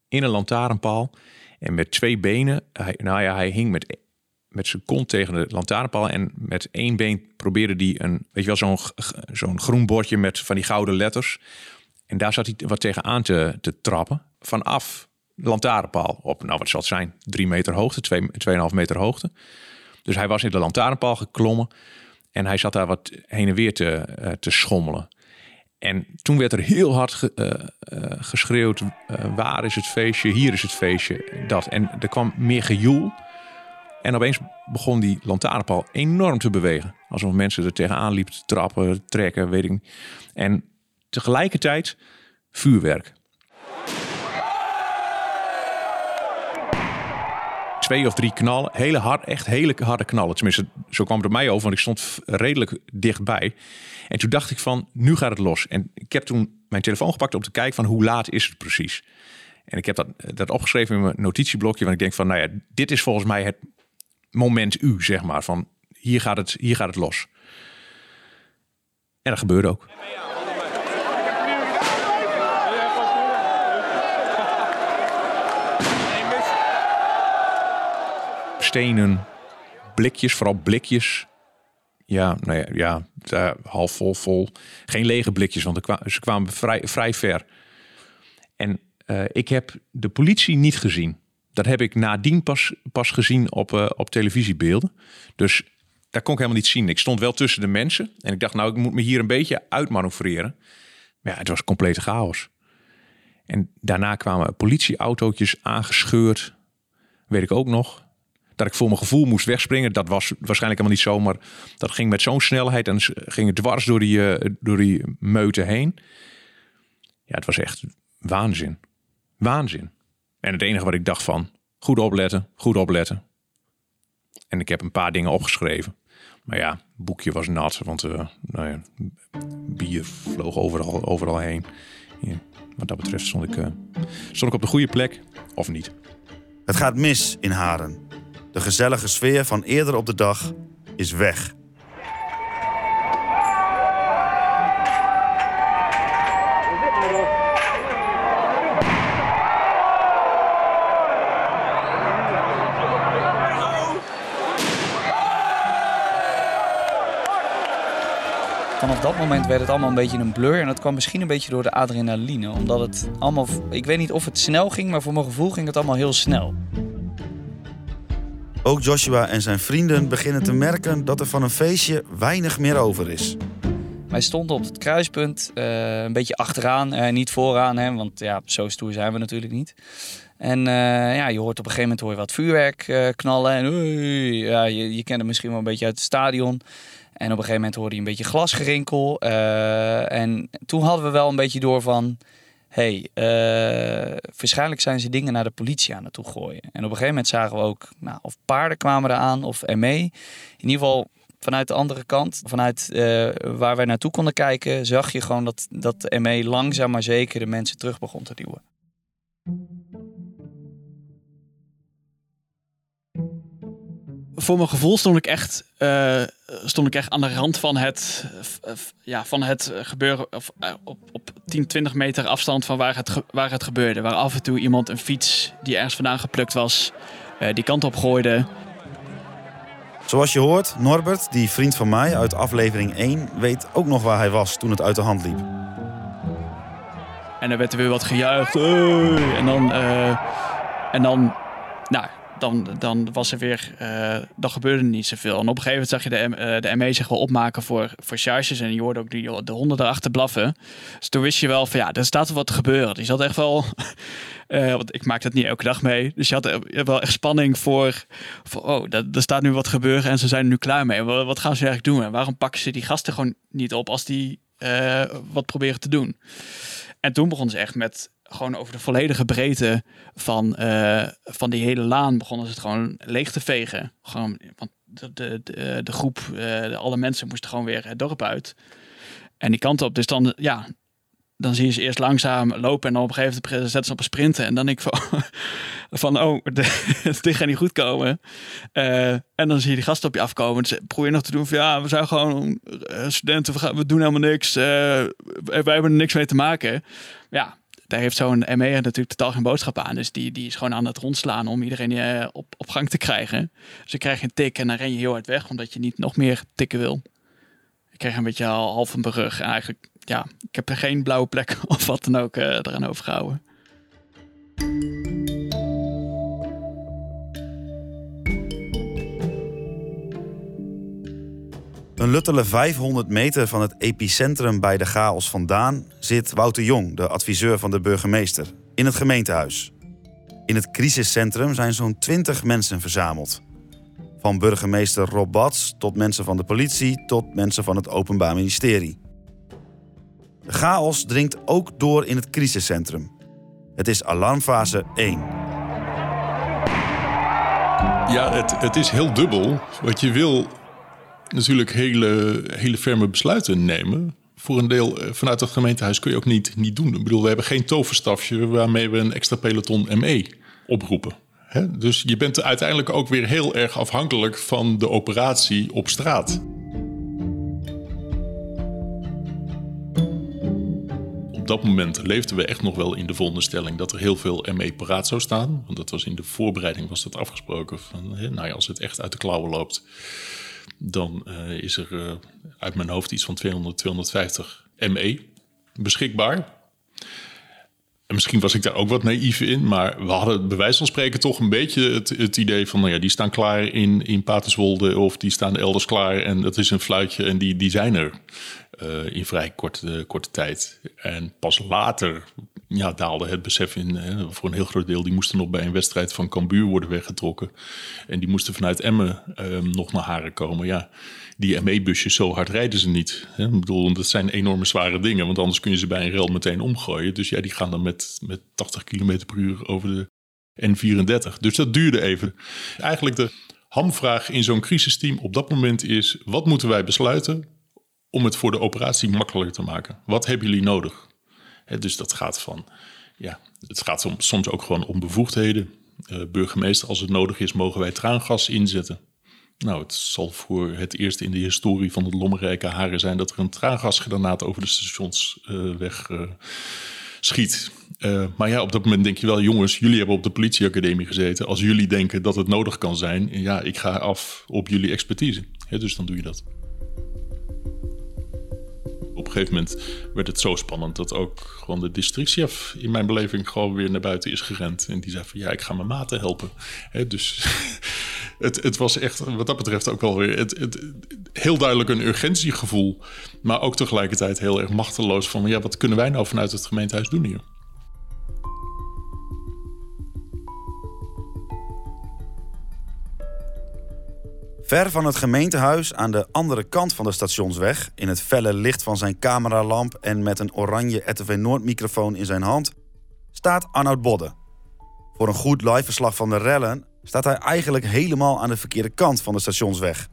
in een lantaarnpaal. En met twee benen. Hij, nou ja, hij hing met, met zijn kont tegen de lantaarnpaal. En met één been probeerde hij een. Weet je wel, zo'n zo'n groen bordje met van die gouden letters. En daar zat hij wat tegenaan te, te trappen. Vanaf de lantaarnpaal. Op, nou wat zal het zijn? Drie meter hoogte, twee, tweeënhalf meter hoogte. Dus hij was in de lantaarnpaal geklommen. En hij zat daar wat heen en weer te, eh, te schommelen. En toen werd er heel hard eh, eh, geschreeuwd: waar is het feestje? Hier is het feestje. Dat. En er kwam meer gejoel. En opeens begon die lantaarnpaal enorm te bewegen. Alsof mensen er tegenaan liepen trappen, trekken, weet ik niet. En tegelijkertijd vuurwerk. Twee of drie knallen, hele hard, echt hele harde knallen. Tenminste, zo kwam het op mij over, want ik stond redelijk dichtbij. En toen dacht ik van, nu gaat het los. En ik heb toen mijn telefoon gepakt om te kijken van hoe laat is het precies. En ik heb dat, dat opgeschreven in mijn notitieblokje, want ik denk van, nou ja, dit is volgens mij het moment U, zeg maar. Van hier gaat het, hier gaat het los. En dat gebeurde ook. Stenen, blikjes, vooral blikjes. Ja, nou ja, ja eh, half vol, vol. Geen lege blikjes, want ze kwamen vrij, vrij ver. En eh, ik heb de politie niet gezien. Dat heb ik nadien pas, pas gezien op, eh, op televisiebeelden. Dus daar kon ik helemaal niet zien. Ik stond wel tussen de mensen. En ik dacht, nou, ik moet me hier een beetje uitmanoeuvreren. Maar ja, het was complete chaos. En daarna kwamen politieautootjes aangescheurd. Weet ik ook nog. Dat ik voor mijn gevoel moest wegspringen. Dat was waarschijnlijk helemaal niet zo. Maar dat ging met zo'n snelheid. En ging het dwars door die, eh, door die meute heen. Ja, het was echt waanzin. Waanzin. En het enige wat ik dacht van, goed opletten, goed opletten. En ik heb een paar dingen opgeschreven. Maar ja, het boekje was nat, want eh, nou ja, bier vloog overal, overal heen. Ja, wat dat betreft stond ik, eh, stond ik op de goede plek, of niet. Het gaat mis in Haren. De gezellige sfeer van eerder op de dag is weg. Vanaf dat moment werd het allemaal een beetje een blur. En dat kwam misschien een beetje door de adrenaline. Omdat het allemaal, ik weet niet of het snel ging, maar voor mijn gevoel ging het allemaal heel snel. Ook Joshua en zijn vrienden beginnen te merken dat er van een feestje weinig meer over is. Wij stonden op het kruispunt, eh, een beetje achteraan, eh, niet vooraan, hè, want ja, zo stoer zijn we natuurlijk niet. En eh, ja, je hoort op een gegeven moment hoor je wat vuurwerk knallen. En ja, je, je kent het misschien wel een beetje uit het stadion. En op een gegeven moment hoorde je een beetje glasgerinkel. en toen hadden we wel een beetje door van... hey, eh, waarschijnlijk zijn ze dingen naar de politie aan het gooien. En op een gegeven moment zagen we ook... Nou, of paarden kwamen eraan of ME. In ieder geval vanuit de andere kant, vanuit eh, waar wij naartoe konden kijken... zag je gewoon dat, dat de ME langzaam maar zeker de mensen terug begon te duwen. Voor mijn gevoel stond ik echt, eh, stond ik echt aan de rand van het, ja, van het gebeuren. Of, eh, op, op 10, 20 meter afstand van waar het, waar het gebeurde. Waar af en toe iemand een fiets die ergens vandaan geplukt was, eh, die kant op gooide. Zoals je hoort, Norbert, die vriend van mij uit aflevering 1, weet ook nog waar hij was toen het uit de hand liep. En dan werd er weer wat gejuicht. Hey! En dan, en dan, nou, dan, dan was er weer, eh, dan gebeurde er niet zoveel. En op een gegeven moment zag je de, eh, de ME zich wel opmaken voor, voor charges. En je hoorde ook die, de honden erachter blaffen. Dus toen wist je wel van ja, er staat wat te gebeuren. Die zat echt wel, *laughs* eh, want ik maak dat niet elke dag mee. Dus je had wel echt spanning voor, voor oh, dat- er staat nu wat gebeuren en ze zijn er nu klaar mee. Wa- Wat gaan ze eigenlijk doen? En waarom pakken ze die gasten gewoon niet op als die wat proberen te doen? En toen begonnen ze echt met gewoon over de volledige breedte van, eh, van die hele laan begonnen ze het gewoon leeg te vegen. Gewoon, want de, de, de, groep, eh, alle mensen moesten gewoon weer het dorp uit. En die kant op. Dus dan, ja, dan zie je ze eerst langzaam lopen en dan op een gegeven moment zetten ze op een sprinten. En dan ik van, *laughs* van oh, *laughs* de- dit gaat niet goed komen. Eh, en dan zie je die gasten op je afkomen. Probeer je nog te doen van ja, we zijn gewoon studenten, we, gaan, we doen helemaal niks. wij hebben er niks mee te maken. Ja, daar heeft zo'n ME natuurlijk totaal geen boodschap aan. Dus die, die is gewoon aan het rondslaan om iedereen eh, op, op gang te krijgen. Dus je krijgt een tik en dan ren je heel hard weg, omdat je niet nog meer tikken wil. Ik kreeg een beetje al half een berug. En eigenlijk, ja, ik heb er geen blauwe plek *laughs* of wat dan ook eh, eraan overgehouden. Een luttele 500 meter van het epicentrum bij de chaos vandaan zit Wouter Jong, de adviseur van de burgemeester, in het gemeentehuis. In het crisiscentrum zijn zo'n 20 mensen verzameld. Van burgemeester Rob Bats tot mensen van de politie tot mensen van het Openbaar Ministerie. De chaos dringt ook door in het crisiscentrum. Het is alarmfase 1. Ja, het, het is heel dubbel. Want je wil natuurlijk hele, hele ferme besluiten nemen. Voor een deel eh, vanuit het gemeentehuis kun je ook niet, niet doen. Ik bedoel, we hebben geen toverstafje waarmee we een extra peloton ME oproepen. Dus je bent uiteindelijk ook weer heel erg afhankelijk van de operatie op straat. Op dat moment leefden we echt nog wel in de veronderstelling dat er heel veel ME paraat zou staan. Want dat was in de voorbereiding was dat afgesproken. Van, nou ja, als het echt uit de klauwen loopt, dan uh, is er uh, uit mijn hoofd iets van 200, 250 ME beschikbaar. En misschien was ik daar ook wat naïef in, maar we hadden bij wijze van spreken toch een beetje het, idee van, nou ja, die staan klaar in, in Paterswolde of die staan elders klaar en dat is een fluitje en die, die zijn er uh, in vrij korte, korte tijd. En pas later ja, daalde het besef in, hè, voor een heel groot deel, die moesten nog bij een wedstrijd van Cambuur worden weggetrokken. En die moesten vanuit Emmen um, nog naar Haren komen. Ja, die ME-busjes, zo hard rijden ze niet. Hè? Ik bedoel, dat zijn enorme zware dingen, want anders kun je ze bij een rel meteen omgooien. Dus ja, die gaan dan met, met 80 km per uur over de N34. Dus dat duurde even. Eigenlijk de hamvraag in zo'n crisisteam op dat moment is: wat moeten wij besluiten om het voor de operatie makkelijker te maken? Wat hebben jullie nodig? Hè, dus dat gaat van, ja, het gaat soms ook gewoon om bevoegdheden. Uh, burgemeester, als het nodig is, mogen wij traangas inzetten. Nou, het zal voor het eerst in de historie van het lommerrijke Haren zijn dat er een traangasgranaat over de stationsweg uh, uh, schiet. Uh, maar ja, op dat moment denk je wel, jongens, jullie hebben op de politieacademie gezeten. Als jullie denken dat het nodig kan zijn, ja, ik ga af op jullie expertise. Dus dan doe je dat. Op een gegeven moment werd het zo spannend dat ook gewoon de districtchef in mijn beleving gewoon weer naar buiten is gerend. En die zei van ja, ik ga mijn maten helpen. He, dus *laughs* het, het was echt wat dat betreft ook wel weer het, heel duidelijk een urgentiegevoel. Maar ook tegelijkertijd heel erg machteloos van ja, wat kunnen wij nou vanuit het gemeentehuis doen hier? Ver van het gemeentehuis aan de andere kant van de stationsweg, in het felle licht van zijn cameralamp en met een oranje RTV Noord-microfoon in zijn hand, staat Arnoud Bodde. Voor een goed liveverslag van de rellen staat hij eigenlijk helemaal aan de verkeerde kant van de stationsweg.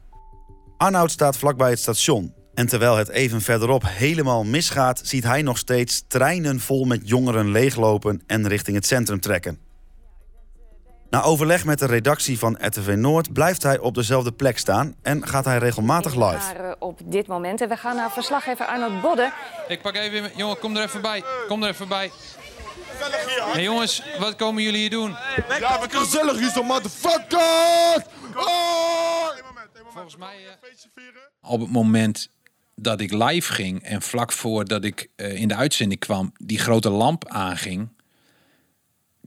Arnoud staat vlakbij het station. En terwijl het even verderop helemaal misgaat, ziet hij nog steeds treinen vol met jongeren leeglopen en richting het centrum trekken. Na overleg met de redactie van RTV Noord blijft hij op dezelfde plek staan en gaat hij regelmatig live. Op dit moment en we gaan naar verslaggever Arnold Bodde. Ik pak even, jongen, kom er even bij. Kom er even bij. Hey jongens, wat komen jullie hier doen? Ja, we gezellig hier zo, motherfucker! Oh! Volgens mij... Uh... Op het moment dat ik live ging en vlak voordat ik uh, in de uitzending kwam, die grote lamp aanging,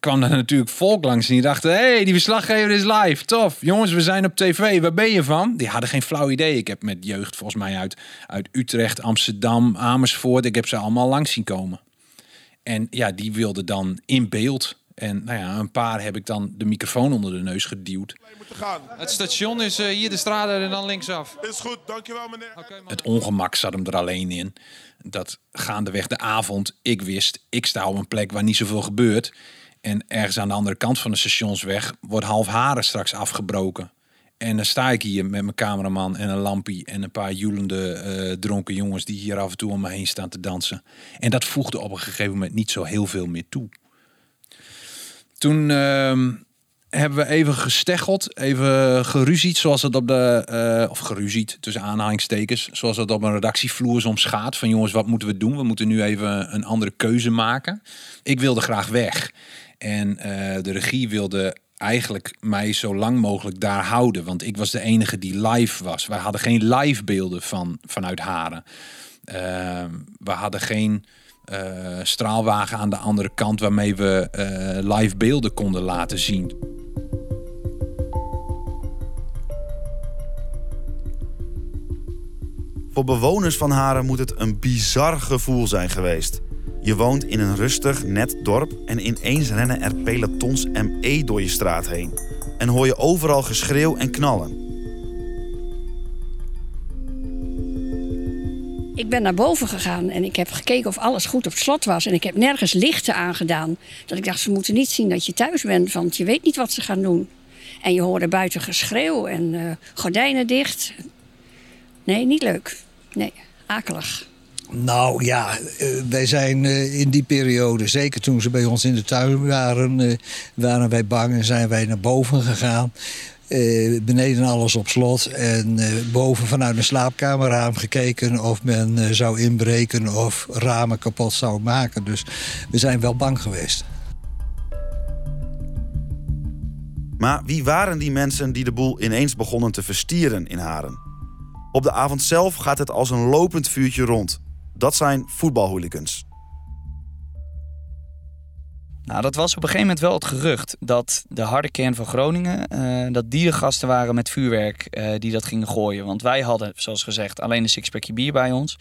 kwam er natuurlijk volk langs en die dachten, hey, die verslaggever is live, tof. Jongens, we zijn op tv, waar ben je van? Die hadden geen flauw idee. Ik heb met jeugd volgens mij uit, uit Utrecht, Amsterdam, Amersfoort, ik heb ze allemaal langs zien komen. En ja, die wilde dan in beeld. En nou ja, een paar heb ik dan de microfoon onder de neus geduwd. Het station is uh, hier de straat en dan linksaf. Is goed, dankjewel meneer. Okay, het ongemak zat hem er alleen in. Dat gaandeweg de avond, ik wist, ik sta op een plek waar niet zoveel gebeurt. En ergens aan de andere kant van de stationsweg wordt half haren straks afgebroken. En dan sta ik hier met mijn cameraman en een lampie en een paar joelende uh, dronken jongens die hier af en toe om me heen staan te dansen. En dat voegde op een gegeven moment niet zo heel veel meer toe. Toen uh, hebben we even gesteggeld, even geruzied, zoals het op de, uh, of geruzied tussen aanhalingstekens, zoals het op een redactievloer soms gaat. Van jongens, wat moeten we doen? We moeten nu even een andere keuze maken. Ik wilde graag weg. En uh, de regie wilde eigenlijk mij zo lang mogelijk daar houden. Want ik was de enige die live was. Wij hadden geen live beelden van, vanuit Haren. Uh, we hadden geen uh, straalwagen aan de andere kant waarmee we uh, live beelden konden laten zien. Voor bewoners van Haren moet het een bizar gevoel zijn geweest. Je woont in een rustig, net dorp en ineens rennen er pelotons ME door je straat heen. En hoor je overal geschreeuw en knallen. Ik ben naar boven gegaan en ik heb gekeken of alles goed op slot was. En ik heb nergens lichten aangedaan. Dat ik dacht, ze moeten niet zien dat je thuis bent, want je weet niet wat ze gaan doen. En je hoorde buiten geschreeuw en eh, gordijnen dicht. Nee, niet leuk. Nee, akelig. Nou ja, uh, wij zijn uh, in die periode, zeker toen ze bij ons in de tuin waren, waren wij bang en zijn wij naar boven gegaan. Beneden alles op slot en boven vanuit een slaapkamerraam gekeken of men zou inbreken of ramen kapot zou maken. Dus we zijn wel bang geweest. Maar wie waren die mensen die de boel ineens begonnen te verstieren in Haren? Op de avond zelf gaat het als een lopend vuurtje rond. Dat zijn voetbalhooligans. Nou, dat was op een gegeven moment wel het gerucht dat de harde kern van Groningen, uh, dat die gasten waren met vuurwerk uh, die dat gingen gooien. Want wij hadden, zoals gezegd, alleen een sixpackje bier bij ons.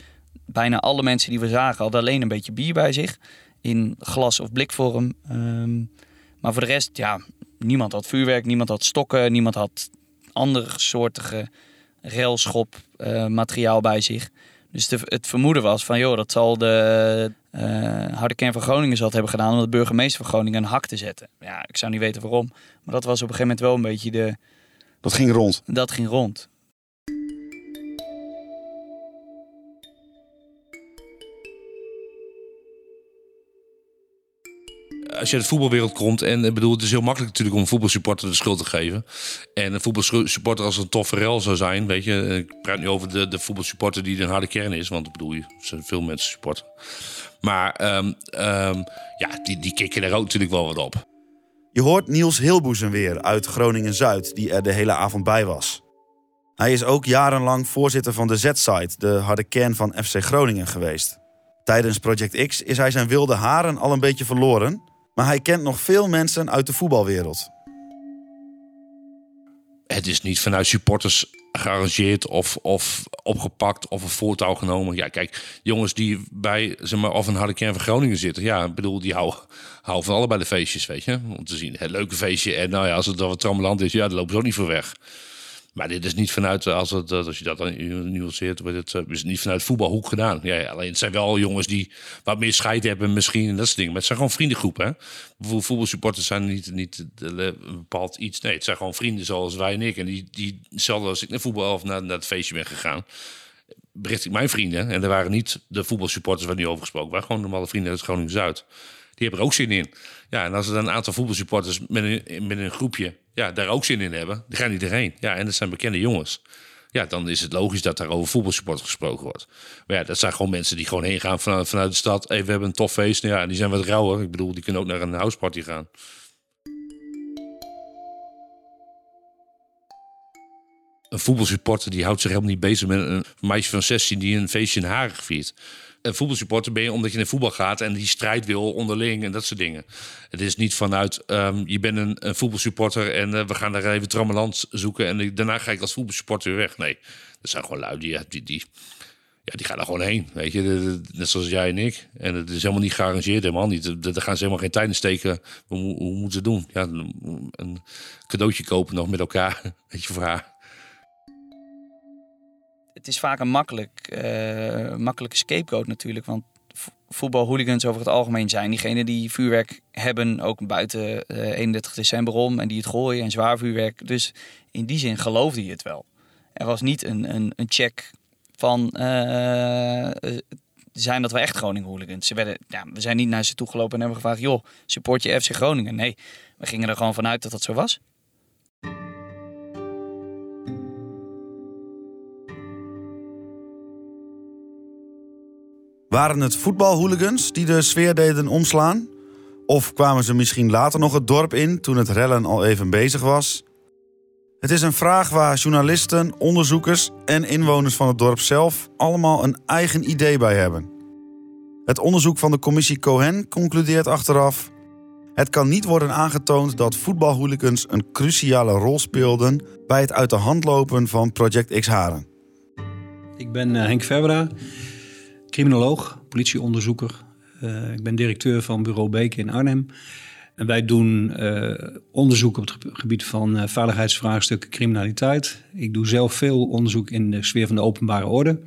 Bijna alle mensen die we zagen hadden alleen een beetje bier bij zich. In glas- of blikvorm. Um, maar voor de rest, ja, niemand had vuurwerk, niemand had stokken, niemand had andere soortige railschop uh, materiaal bij zich. Dus de, het vermoeden was van, joh, dat zal de uh, harde kern van Groningen zal het hebben gedaan om de burgemeester van Groningen een hak te zetten. Ja, ik zou niet weten waarom, maar dat was op een gegeven moment wel een beetje de... Dat ging rond? Dat ging rond. Als je uit de voetbalwereld komt, en ik bedoel, het is heel makkelijk natuurlijk om voetbalsupporter de schuld te geven. En een voetbalsupporter als een toffe rel zou zijn, weet je. Ik praat nu over de, de voetbalsupporter die een harde kern is, want ik bedoel, er zijn veel mensen supporten. Maar um, um, ja, die, die kikken er ook natuurlijk wel wat op. Je hoort Niels Hilboezen weer uit Groningen-Zuid, die er de hele avond bij was. Hij is ook jarenlang voorzitter van de Z-site, de harde kern van FC Groningen geweest. Tijdens Project X is hij zijn wilde haren al een beetje verloren, maar hij kent nog veel mensen uit de voetbalwereld. Het is niet vanuit supporters gearrangeerd of, of opgepakt of een voortouw genomen. Ja, kijk, jongens die bij zeg maar, of een harde kern van Groningen zitten. Ja, ik bedoel, die houden, houden van allebei de feestjes, weet je. Om te zien, het leuke feestje. En nou ja, als het dan wat trammeland is, ja, dan lopen ze ook niet voor weg. Maar dit is niet vanuit, als, het, als je dat dan nuanceert, het, is het niet vanuit voetbalhoek gedaan. Ja, alleen het zijn wel jongens die wat meer scheid hebben misschien en dat soort dingen. Maar het zijn gewoon vriendengroepen. Hè? Voetbalsupporters zijn niet, niet bepaald iets. Nee, het zijn gewoon vrienden zoals wij en ik. En die, die zelden als ik naar voetbal of naar, naar het feestje ben gegaan, bericht ik mijn vrienden. En er waren niet de voetbalsupporters waar nu over gesproken waren. Gewoon normale vrienden uit Groningen-Zuid. Die hebben er ook zin in. Ja, en als er dan een aantal voetbalsupporters met een, met een groepje ja, daar ook zin in hebben, dan gaan die erheen. Ja, en dat zijn bekende jongens. Ja, dan is het logisch dat daar over voetbalsupport gesproken wordt. Maar ja, dat zijn gewoon mensen die gewoon heen gaan vanuit, vanuit de stad. Hey, we hebben een tof feest. Nou ja, die zijn wat rauwer. Ik bedoel, die kunnen ook naar een houseparty gaan. Een voetbalsupporter die houdt zich helemaal niet bezig met een meisje van 16 die een feestje in Haren viert een voetbalsupporter ben je omdat je naar voetbal gaat en die strijd wil onderling en dat soort dingen. Het is niet vanuit um, je bent een, voetbalsupporter en uh, we gaan daar even trammeland zoeken en daarna ga ik als voetbalsupporter weer weg. Nee, dat zijn gewoon lui die, die, die, ja, die gaan er gewoon heen. Weet je, net zoals jij en ik. En het is helemaal niet gearrangeerd, helemaal niet. Daar gaan ze helemaal geen tijd in steken. Hoe, moeten ze doen? Ja, een cadeautje kopen nog met elkaar. *laughs* Weet je, het is vaak een makkelijk, uh, makkelijke scapegoat natuurlijk. Want voetbalhooligans over het algemeen zijn diegenen die vuurwerk hebben, ook buiten uh, 31 december om, en die het gooien en zwaar vuurwerk. Dus in die zin geloofde je het wel. Er was niet een, een, een check van uh, zijn dat we echt Groningen hooligans. Ze werden, ja, we zijn niet naar ze toe gelopen en hebben gevraagd, joh, support je FC Groningen? Nee, we gingen er gewoon vanuit dat dat zo was. Waren het voetbalhooligans die de sfeer deden omslaan? Of kwamen ze misschien later nog het dorp in toen het rellen al even bezig was? Het is een vraag waar journalisten, onderzoekers en inwoners van het dorp zelf allemaal een eigen idee bij hebben. Het onderzoek van de commissie Cohen concludeert achteraf: het kan niet worden aangetoond dat voetbalhooligans een cruciale rol speelden bij het uit de hand lopen van Project X Haren. Ik ben uh, Henk Verbera criminoloog, politieonderzoeker. Uh, ik ben directeur van bureau Beek in Arnhem. En wij doen eh, onderzoek op het gebied van uh, veiligheidsvraagstukken, criminaliteit. Ik doe zelf veel onderzoek in de sfeer van de openbare orde.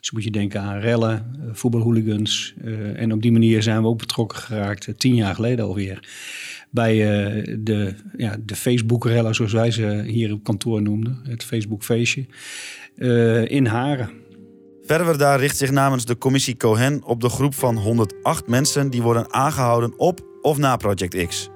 Dus moet je denken aan rellen, voetbalhooligans. en op die manier zijn we ook betrokken geraakt, tien jaar geleden alweer. Bij de, ja, de Facebook-rellen, zoals wij ze hier op kantoor noemden. Het Facebook-feestje. in Haren. Verder daar richt zich namens de commissie Cohen op de groep van 108 mensen die worden aangehouden op of na Project X.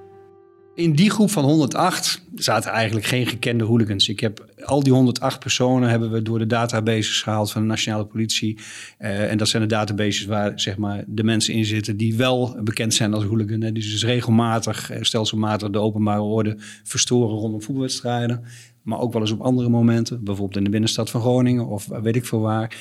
In die groep van 108 zaten eigenlijk geen gekende hooligans. Ik heb al die 108 personen hebben we door de databases gehaald van de nationale politie. Uh, en dat zijn de databases waar zeg maar, de mensen in zitten die wel bekend zijn als hooligan. Die dus regelmatig, stelselmatig de openbare orde verstoren rondom voetbalwedstrijden. Maar ook wel eens op andere momenten, bijvoorbeeld in de binnenstad van Groningen of weet ik veel waar.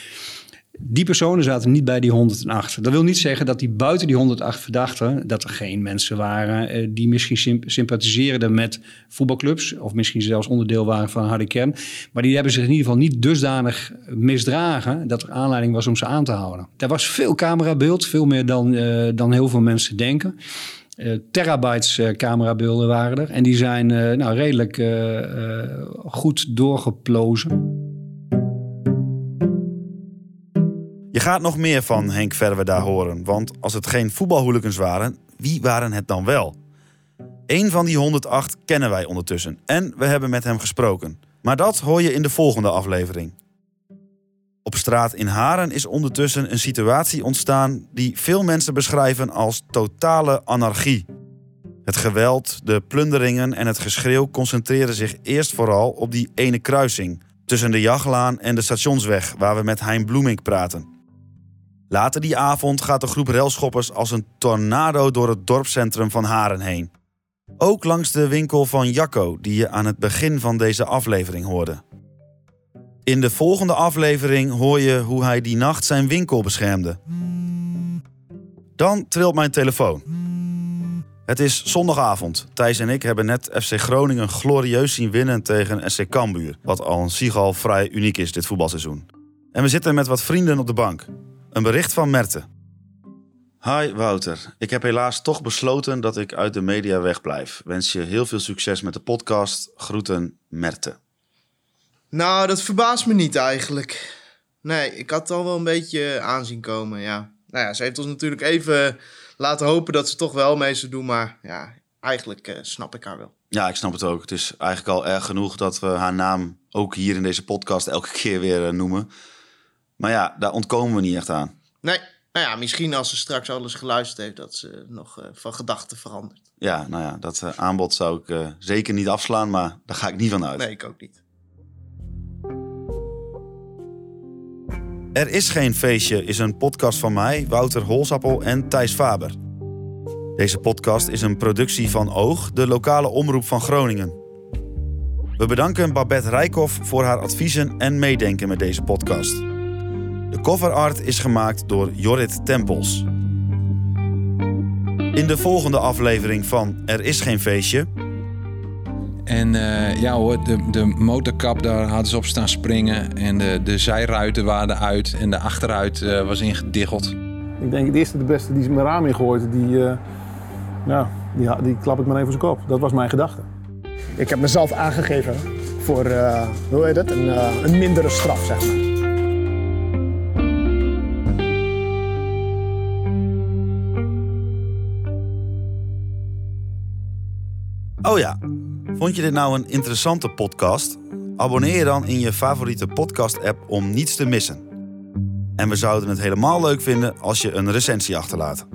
Die personen zaten niet bij die 108. Dat wil niet zeggen dat die buiten die 108 verdachten, dat er geen mensen waren eh, die misschien sympathiseerden met voetbalclubs. Of misschien zelfs onderdeel waren van een harde. Maar die hebben zich in ieder geval niet dusdanig misdragen dat er aanleiding was om ze aan te houden. Er was veel camerabeeld, veel meer dan, uh, dan heel veel mensen denken. Uh, terabytes camerabeelden waren er. En die zijn nou, redelijk goed doorgeplozen. Je gaat nog meer van Henk Verwe daar horen, want als het geen voetbalhooligans waren, wie waren het dan wel? Eén van die 108 kennen wij ondertussen en we hebben met hem gesproken. Maar dat hoor je in de volgende aflevering. Op straat in Haren is ondertussen een situatie ontstaan die veel mensen beschrijven als totale anarchie. Het geweld, de plunderingen en het geschreeuw concentreren zich eerst vooral op die ene kruising tussen de Jaglaan en de Stationsweg, waar we met Hein Bloemink praten. Later die avond gaat de groep railschoppers als een tornado door het dorpscentrum van Haren heen. Ook langs de winkel van Jacco, die je aan het begin van deze aflevering hoorde. In de volgende aflevering hoor je hoe hij die nacht zijn winkel beschermde. Dan trilt mijn telefoon. Het is zondagavond. Thijs en ik hebben net FC Groningen glorieus zien winnen tegen SC Cambuur. Wat al een zich al vrij uniek is dit voetbalseizoen. En we zitten met wat vrienden op de bank. Een bericht van Merte. Hi Wouter, ik heb helaas toch besloten dat ik uit de media wegblijf. Wens je heel veel succes met de podcast. Groeten Merte. Nou, dat verbaast me niet eigenlijk. Nee, ik had het al wel een beetje aanzien komen, ja. Nou ja, ze heeft ons natuurlijk even laten hopen dat ze toch wel mee zou doen, maar ja, eigenlijk uh, snap ik haar wel. Ja, ik snap het ook. Het is eigenlijk al erg genoeg dat we haar naam ook hier in deze podcast elke keer weer uh, noemen. Maar ja, daar ontkomen we niet echt aan. Nee, nou ja, misschien als ze straks alles geluisterd heeft, dat ze nog uh, van gedachten verandert. Ja, nou ja, dat uh, aanbod zou ik uh, zeker niet afslaan, maar daar ga ik niet van uit. Nee, ik ook niet. Er is geen feestje is een podcast van mij, Wouter Holsappel en Thijs Faber. Deze podcast is een productie van Oog, de lokale omroep van Groningen. We bedanken Babette Rijkoff voor haar adviezen en meedenken met deze podcast. De cover art is gemaakt door Jorrit Tempels. In de volgende aflevering van Er is geen feestje. En uh, ja hoor, de, de motorkap, daar hadden ze op staan springen. En de, de zijruiten waren uit en de achteruit uh, was ingediggeld. Ik denk, de eerste de beste die ze mijn raam ingooit, die, uh, ja, die, die klap ik maar even zijn kop. Dat was mijn gedachte. Ik heb mezelf aangegeven voor, hoe heet het, een, een mindere straf, zeg maar. Oh ja, vond je dit nou een interessante podcast? Abonneer je dan in je favoriete podcast-app om niets te missen. En we zouden het helemaal leuk vinden als je een recensie achterlaat.